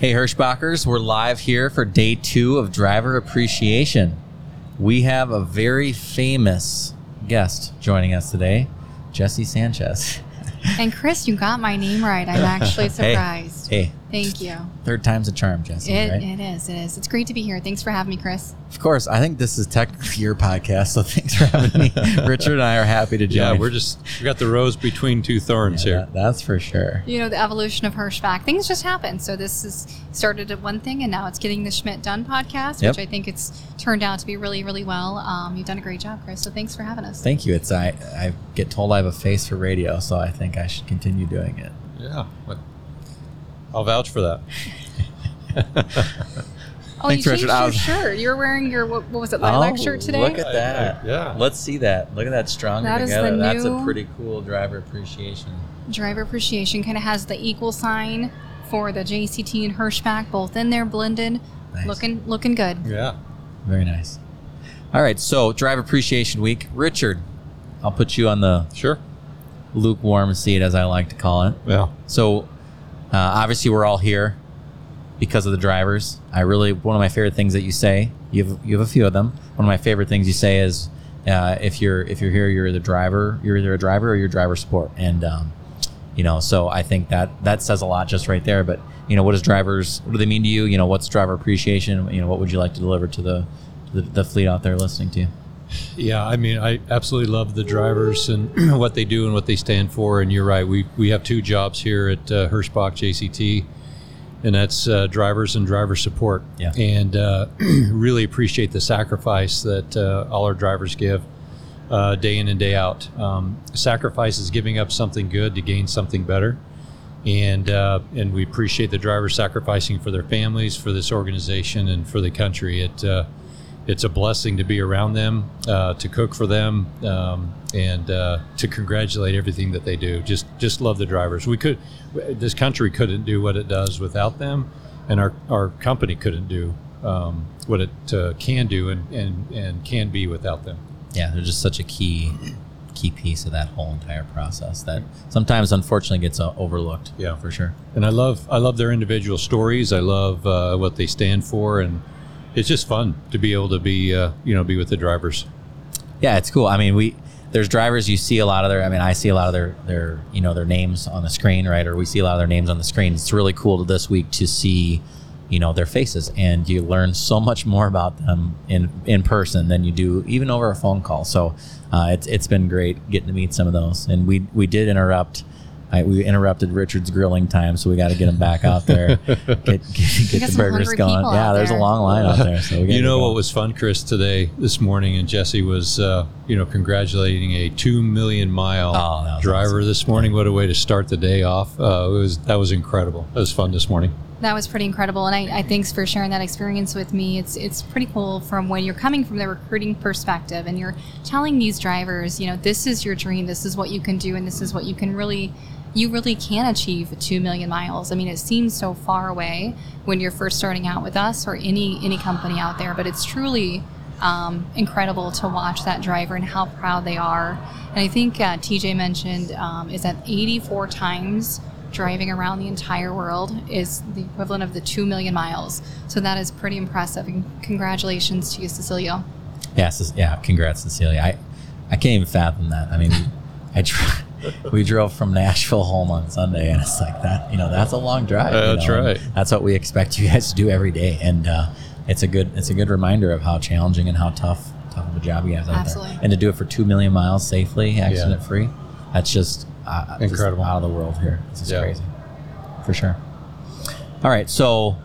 Hey, Hirschbachers, we're live here for day two of Driver Appreciation. We have a very famous guest joining us today, Jesse Sanchez. And Chris, you got my name right. I'm actually surprised. Hey, Thank you. third time's a charm, Jesse, It, right? it is. It is. It's great to be here. Thanks for having me, Chris. Of course, I think this is technically your podcast, so thanks for having me. Richard and I are happy to join. Yeah, we're just we got the rose between two thorns Yeah, here. that- that's for sure. You know, the evolution of Hirschbach. Things just happen. So this is started at one thing, and now it's getting the Schmitt Done podcast, Yep. which I think it's turned out to be really, really well. Um, you've done a great job, Chris. So thanks for having us. Thank you. It's I, I get told I have a face for radio, so I think I should continue doing it. Yeah, but I'll vouch for that. oh, Thanks, you Richard. changed I your was- shirt. You're wearing your what, what was it, lilac oh, shirt today? Oh, Look at that. Yeah. Let's see that. Look at that stronger That is the together. That's a new- pretty cool driver appreciation. Driver appreciation kind of has the equal sign for the JCT and Hirschbach, both in there blended. Nice. Looking, looking good. Yeah. Very nice. All right, so driver appreciation week. Richard, I'll put you on the Sure. lukewarm seat, as I like to call it. Yeah. So, uh, obviously, we're all here because of the drivers. I really one of my favorite things that you say. You have you have a few of them. One of my favorite things you say is, uh, if you're if you're here, you're the driver. You're either a driver or you're driver support. And um, you know, so I think that that says a lot just right there. But you know, what does drivers? What do they mean to you? You know, what's driver appreciation? You know, what would you like to deliver to the the, the fleet out there listening to you? Yeah, I mean, I absolutely love the drivers and what they do and what they stand for. And you're right, we we have two jobs here at uh, Hirschbach JCT, and that's uh, drivers and driver support. Yeah. And uh, really appreciate the sacrifice that uh, all our drivers give uh, day in and day out. Um, sacrifice is giving up something good to gain something better. And uh, and we appreciate the drivers sacrificing for their families, for this organization, and for the country. It uh, it's a blessing to be around them, uh, to cook for them, um, and uh, to congratulate everything that they do. Just just love the drivers. We could, this country couldn't do what it does without them, and our, our company couldn't do um, what it uh, can do and, and, and can be without them. yeah, they're just such a key key piece of that whole entire process that sometimes unfortunately gets uh, overlooked. Yeah. for sure. And I love I love their individual stories. I love uh, what they stand for, and it's just fun to be able to be uh, you know be with the drivers. Yeah, it's cool. I mean, we there's drivers you see a lot of their. I mean, I see a lot of their their you know their names on the screen, right? Or we see a lot of their names on the screen. It's really cool this week to see you know their faces, and you learn so much more about them in in person than you do even over a phone call. So uh, it's it's been great getting to meet some of those, and we we did interrupt. I, we interrupted Richard's grilling time, so we got to get him back out there, get, get, get the burgers hungry going. Yeah, out there's a long line out there. So we You know what was fun, Chris, today, this morning, and Jesse was, uh, you know, congratulating a two million mile Oh, driver awesome. this morning. What a way to start the day off! Uh, it was that was incredible. That was fun this morning. That was pretty incredible, and I, I thanks for sharing that experience with me. It's it's pretty cool from when you're coming from the recruiting perspective, and you're telling these drivers, you know, this is your dream, this is what you can do, and this is what you can really, you really can achieve two million miles. I mean, it seems so far away when you're first starting out with us or any any company out there, but it's truly um, incredible to watch that driver and how proud they are. And I think uh, TJ mentioned um, is that 84 times driving around the entire world is the equivalent of the 2 million miles. So that is pretty impressive. And congratulations to you, Cecilia. Yeah, yeah. Congrats, Cecilia. I, I can't even fathom that. I mean, I dr- we drove from Nashville home on Sunday, and it's like that. You know, that's a long drive. you That's know, and right. That's what we expect you guys to do every day, and uh, it's a good it's a good reminder of how challenging and how tough tough of a job you guys out Absolutely. there, and to do it for two million miles safely, accident free. That's just uh, Incredible. out of the world here. This is Yeah. crazy, for sure. All right, so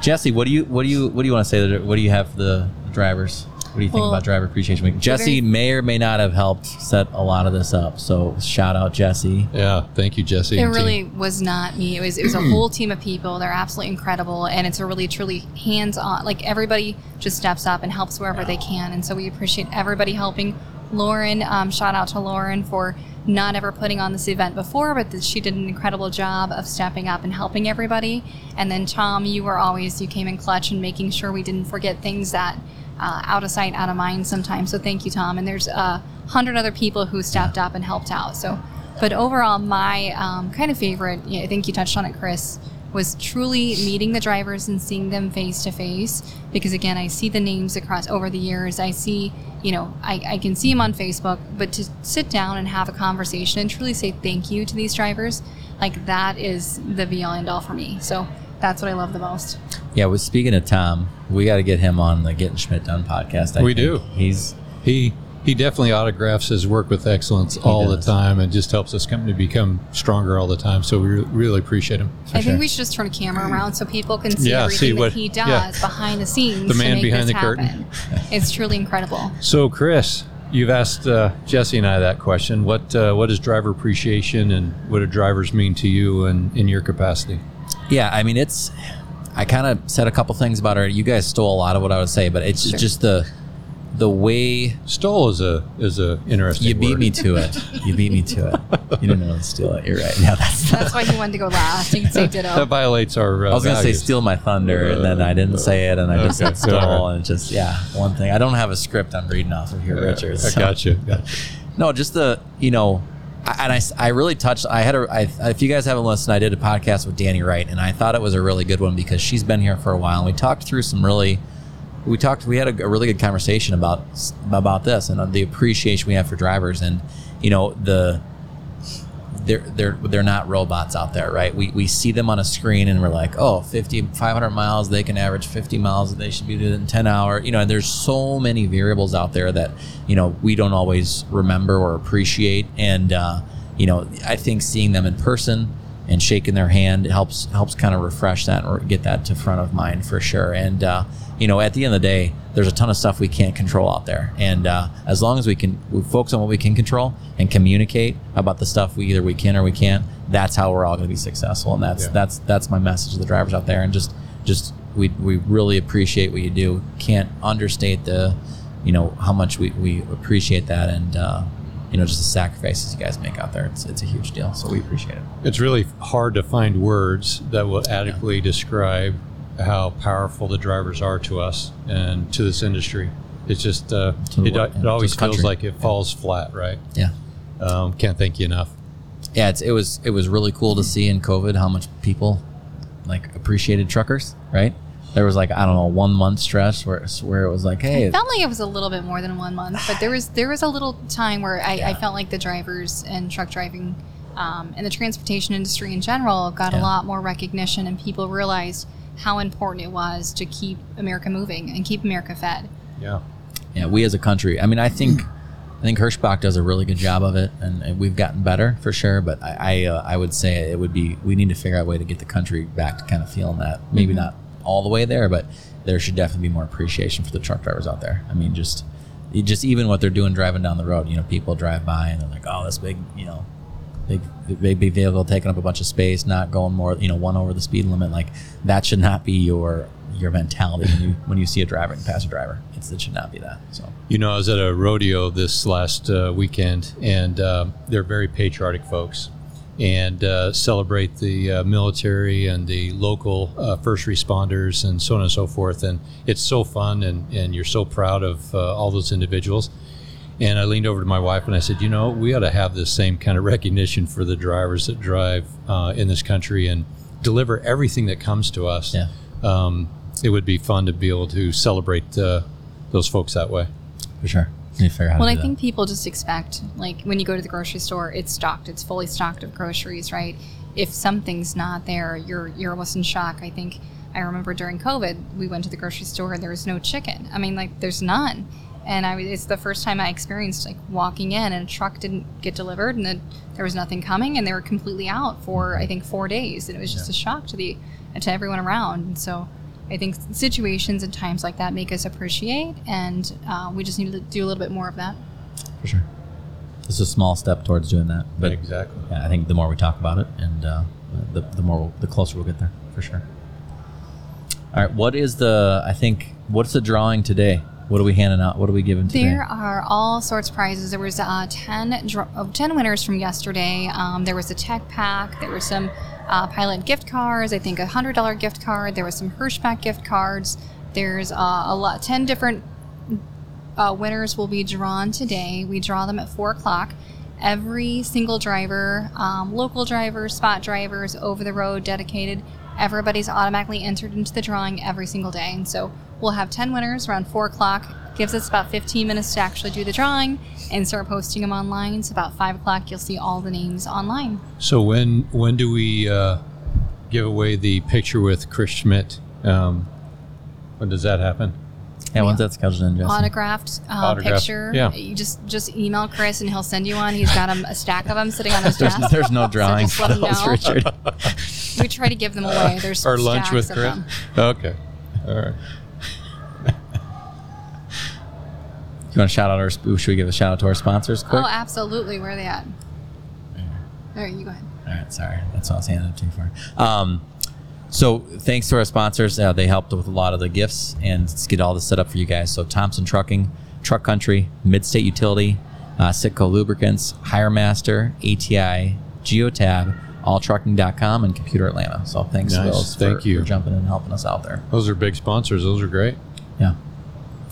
Jesse, what do you what do you what do you want to say? To, what do you have for the drivers? What do you think Well, about Driver Appreciation Week? Jesse may or may not have helped set a lot of this up. So shout out Jesse. Yeah, thank you, Jesse. It and team. really was not me. It was it was a whole team of people. They're absolutely incredible, and it's a really truly hands on. Like everybody just steps up and helps wherever they can, and so we appreciate everybody helping. Lauren, um, shout out to Lauren for not ever putting on this event before, but that she did an incredible job of stepping up and helping everybody. And then Tom, you were always you came in clutch and making sure we didn't forget things that uh, out of sight, out of mind sometimes. So thank you, Tom. And there's a hundred other people who stepped up and helped out. So, but overall, my um, kind of favorite, yeah, I think you touched on it, Chris, was truly meeting the drivers and seeing them face to face. Because again, I see the names across over the years. I see, you know, I, I can see them on Facebook, but to sit down and have a conversation and truly say thank you to these drivers, like that is the be all end all for me. So that's what I love the most. Yeah, well, speaking of Tom, we got to get him on the Getting Schmitt Done podcast. I We think. do. He's He he definitely autographs his work with excellence all the time and just helps this company become stronger all the time. So we re- really appreciate him. I sure. think we should just turn a camera around so people can see Yeah, everything see that he does yeah. behind the scenes. The man to make behind this the curtain. happen. it's truly incredible. So Chris, you've asked uh, Jesse and I that question. What uh, what is driver appreciation and what do drivers mean to you and in your capacity? Yeah, I mean it's. I kind of said a couple things about it. You guys stole a lot of what I would say, but it's Sure. just the the way Stole is a is a interesting. you beat word. me to it. You beat me to it. You didn't know to steal it. You're right. Yeah, that's. That's why he wanted to go last. You can say ditto. That violates our. Uh, I was gonna say steal my thunder, and then I didn't say it, and I just said stole, All right. and it just yeah, one thing. I don't have a script I'm reading off of here, Richard. I so- got you. Got you. No, just the you know, and I- and I, s- I really touched. I had a. I, if you guys haven't listened, I did a podcast with Danny Wright, and I thought it was a really good one because she's been here for a while, and we talked through some really. We talked. We had a, a really good conversation about about this and uh, the appreciation we have for drivers, and you know the. They're, they're, they're not robots out there, right? We, we see them on a screen and we're like, oh, 50, 500 miles, they can average 50 miles, and they should be doing in 10 hour. You know, and there's so many variables out there that, you know, we don't always remember or appreciate. And, uh, you know, I think seeing them in person and shaking their hand helps, helps kind of refresh that or get that to front of mind for sure. And, uh, you know, at the end of the day, there's a ton of stuff we can't control out there. And uh, as long as we can we focus on what we can control and communicate about the stuff we either we can or we can't, that's how we're all going to be successful. And that's Yeah. that's that's my message to the drivers out there. And just just we we really appreciate what you do. Can't understate the, you know, how much we, we appreciate that and. Uh, you know, just the sacrifices you guys make out there. It's, it's a huge deal. So we appreciate it. It's really hard to find words that will adequately describe how powerful the drivers are to us and to this industry. It's just uh, it, world, it always feels country. like it falls flat, right? Yeah. Um, can't thank you enough. yeah, it's, it was it was really cool to see in COVID how much people like appreciated truckers. Right, there was like I don't know one month stretch where where it was like, hey, I felt like it was a little bit more than one month, but there was there was a little time where I, I felt like the drivers and truck driving um, and the transportation industry in general got a lot more recognition, and people realized how important it was to keep America moving and keep America fed. Yeah. yeah, we as a country. I mean, I think I think Hirschbach does a really good job of it, and, and we've gotten better for sure. But I I, uh, I would say it would be we need to figure out a way to get the country back to kind of feeling that. Maybe not all the way there, but there should definitely be more appreciation for the truck drivers out there. I mean, just just even what they're doing driving down the road. You know, people drive by and they're like, oh, this big, you know. Big, big, vehicle taking up a bunch of space, not going more, you know, one over the speed limit. Like that should not be your your mentality when you when you see a driver and pass a driver. It's, it should not be that. So You know, I was at a rodeo this last uh, weekend, and um they're very patriotic folks, and uh, celebrate the uh, military and the local uh, first responders and so on and so forth. And it's so fun, and, and you're so proud of uh, all those individuals. And I leaned over to my wife and I said, you know, we ought to have this same kind of recognition for the drivers that drive uh, in this country and deliver everything that comes to us. Yeah. Um, it would be fun to be able to celebrate uh, those folks that way. for sure, need to figure out how Well, to I do that. think people just expect, like, when you go to the grocery store, it's stocked. It's fully stocked of groceries, right? If something's not there, you're you're almost in shock. I think I remember during COVID, we went to the grocery store and there was no chicken. I mean, like, there's none. And I, it's the first time I experienced like walking in and a truck didn't get delivered and then there was nothing coming and they were completely out for I think four days and it was just a shock to the to everyone around. And so I think situations and times like that make us appreciate, and uh, we just need to do a little bit more of that. for sure. it's a small step towards doing that, but exactly. yeah, I think the more we talk about it, and uh, the the more we'll, the closer we'll get there, for sure. All right, what is the? I think what's the drawing today? What are we handing out? What are we giving today? There are all sorts of prizes. There was uh, 10, dr- oh, 10 winners from yesterday. Um, there was a tech pack. There were some uh, pilot gift cards. I think a hundred dollar gift card. There was some Hirschbach gift cards. There's uh, a lot, 10 different uh, winners will be drawn today. We draw them at four o'clock. Every single driver, um, local drivers, spot drivers, over the road, dedicated, everybody's automatically entered into the drawing every single day. And so we'll have 10 winners around 4 o'clock. Gives us about 15 minutes to actually do the drawing and start posting them online. So about 5 o'clock, you'll see all the names online. So when when do we uh, give away the picture with Chris Schmitt? Um, when does that happen? Yeah, when's that scheduled in, Jesse? Autographed, uh, Autographed, picture. yeah. You just just email Chris and he'll send you one. He's got 'em- a stack of them sitting on his There's, desk. there's no drawing just for those. Richard. we try to give them away. There's Or lunch with Chris? Okay. All right. You want to shout out our? Should we give a shout out to our sponsors quick? Oh, absolutely. Where are they at? All right, you go ahead. All right, sorry, that's what I was handing it to you for. Um, so thanks to our sponsors, uh, they helped with a lot of the gifts and to get all this set up for you guys. So Thompson Trucking, Truck Country, Midstate Utility, uh, Sitco Lubricants, HireMaster, ATI, Geotab, AllTrucking.com, and Computer Atlanta. So thanks to Nice, those for, thank you. for jumping in and helping us out there. Those are big sponsors. Those are great. Yeah.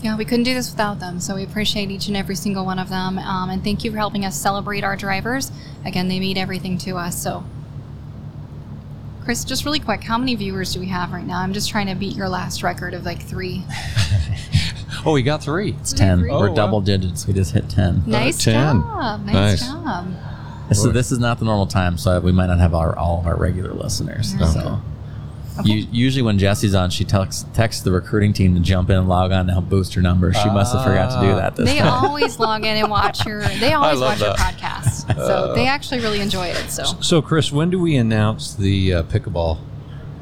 Yeah, we couldn't do this without them. So we appreciate each and every single one of them. Um, and thank you for helping us celebrate our drivers. Again, they mean everything to us. So, Chris, just really quick, how many viewers do we have right now? I'm just trying to beat your last record of like three. Oh, we got three. It's 10. Great. We're Oh, double digits. We just hit 10. Nice 10. job. Nice, Nice. job. This Boy. is, this is not the normal time, so we might not have our, all of our regular listeners. Okay. So. Okay. U- usually when Jesse's on, she texts texts the recruiting team to jump in and log on to help boost her numbers. She must have forgot to do that this They time. always log in and watch your. They always love watch your that. podcast, so they actually really enjoy it. So So, Chris, when do we announce the uh, pickleball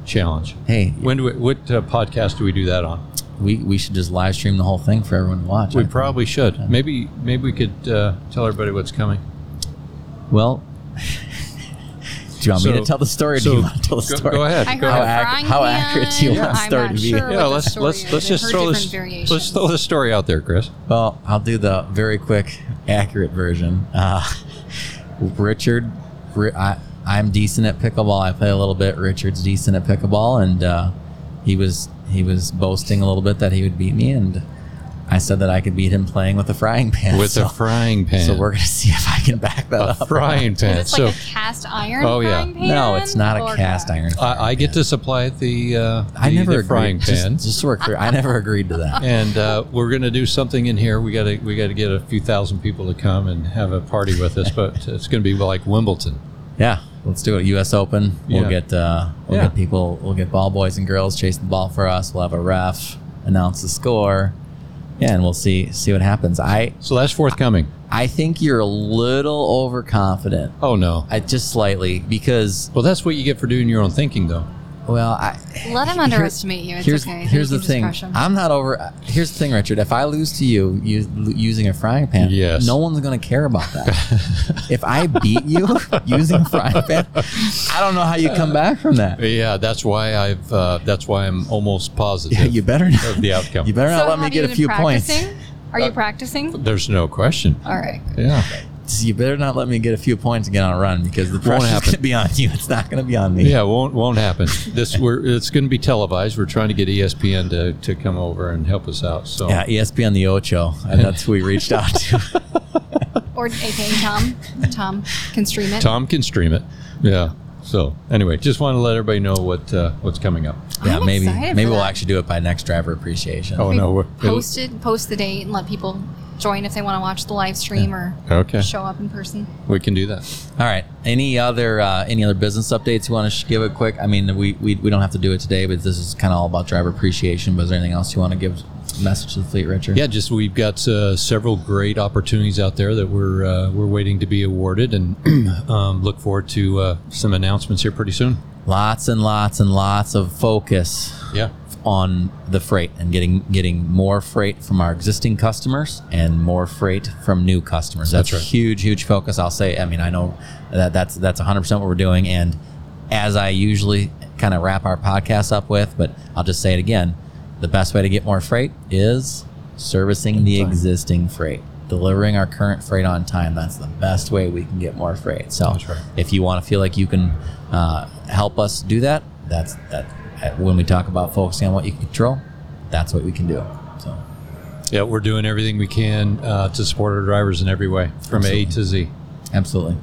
challenge? hey, When do we, what uh, podcast do we do that on? we, we should just live stream the whole thing for everyone to watch. I We think. probably should. Maybe maybe we could uh, tell everybody what's coming. Well, do you want me to tell the story? or do so you want to tell the story? go ahead. I Go a ahead. How ac- how accurate do you want the story to be? Sure Yeah, the let's story let's let's just throw this variations. let's throw the story out there, Chris. Well, I'll do the very quick, accurate version. Uh, Richard, I, I'm decent at pickleball. I play a little bit. Richard's decent at pickleball, and uh, he was he was boasting a little bit that he would beat me, and I said that I could beat him playing with a frying pan. With so, a frying pan. So we're gonna see if I can back that a up. frying pan. Is it so like a cast iron Oh, yeah. frying pan? No, it's not a cast what? iron. I, I get to supply the uh, I never the frying agreed. Just- pan. Just, so we're clear, I never agreed to that. and uh, we're going to do something in here. We got to we got to get a few thousand people to come and have a party with us, but it's going to be like Wimbledon. Yeah, let's do it. U.S. Open. We'll Yeah. get uh, we'll Yeah. get people. We'll get ball boys and girls chase the ball for us. We'll have a ref announce the score. Yeah, and we'll see see what happens. I So that's forthcoming. I think you're a little overconfident. Oh no. I just slightly because Well, that's what you get for doing your own thinking, though. Well I Let him here- underestimate you. It's here's okay. here's the thing. I'm not over. Here's the thing, Richard. If I lose to you, u- using a frying pan, Yes. no one's gonna care about that. if I beat you using a frying pan, I don't know how you come back from that. Yeah, that's why I've. Uh, that's why I'm almost positive you better not. of the outcome. You better not So let me get a been few points. Are Uh, you practicing? There's no question. All right. Yeah. You better not let me get a few points and get on a run because the pressure's happen. going to be on you. It's not going to be on me. Yeah, won't won't happen. This we're it's going to be televised. We're trying to get ESPN to, to come over and help us out. So Yeah, ESPN the Ocho. And that's who we reached out to. Or AKA Tom. Tom can stream it. Tom can stream it. Yeah. So anyway, just want to let everybody know what uh, what's coming up. yeah, I'm maybe maybe we'll actually do it by next driver appreciation. Oh We no, we're, post it, post the date, and let people join if they want to watch the live stream or Okay. show up in person. we can do that. All right. Any other uh, any other business updates you want to sh- give a quick? I mean, we, we we don't have to do it today, but this is kind of all about driver appreciation. But is there anything else you want to give a message to the fleet, Richard? Yeah, just we've got uh, several great opportunities out there that we're uh, we're waiting to be awarded, and um, look forward to uh, some announcements here pretty soon. Lots and lots and lots of focus Yeah. On the freight and getting getting more freight from our existing customers and more freight from new customers. That's, That's a right. huge, huge focus. I'll say. I mean, I know that that's that's 100 percent what we're doing. And as I usually kind of wrap our podcast up with, but I'll just say it again: the best way to get more freight is servicing the existing freight. Delivering our current freight on time. That's the best way we can get more freight. So, right. if you want to feel like you can uh, help us do that, that's that. When we talk about focusing on what you can control, that's what we can do. So, Yeah, we're doing everything we can uh, to support our drivers in every way, from A to Z. absolutely.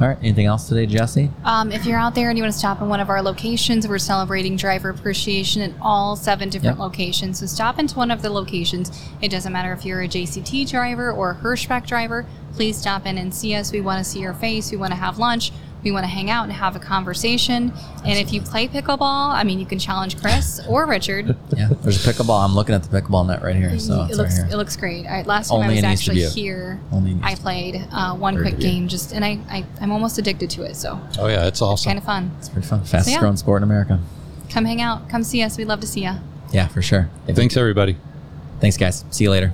All right. Anything else today, Jesse? Um, if you're out there and you want to stop in one of our locations, we're celebrating driver appreciation in all seven different Yep. locations. So stop into one of the locations. It doesn't matter if you're a JCT driver or a Hirschbach driver. Please stop in and see us. We want to see your face. We want to have lunch. We want to hang out and have a conversation. And if you play pickleball, I mean, you can challenge Chris or Richard. Yeah. There's a pickleball. I'm looking at the pickleball net right here. So it looks right here. it looks great. I, last time Only I was actually here, only I played uh, one quick game just, and I, I I'm almost addicted to it. So Oh yeah, it's awesome. kind of fun. It's pretty fun. Fastest yeah. growing sport in America. Come hang out. Come see us. We'd love to see you. Yeah, for sure. Thanks everybody. Thanks, guys. See you later.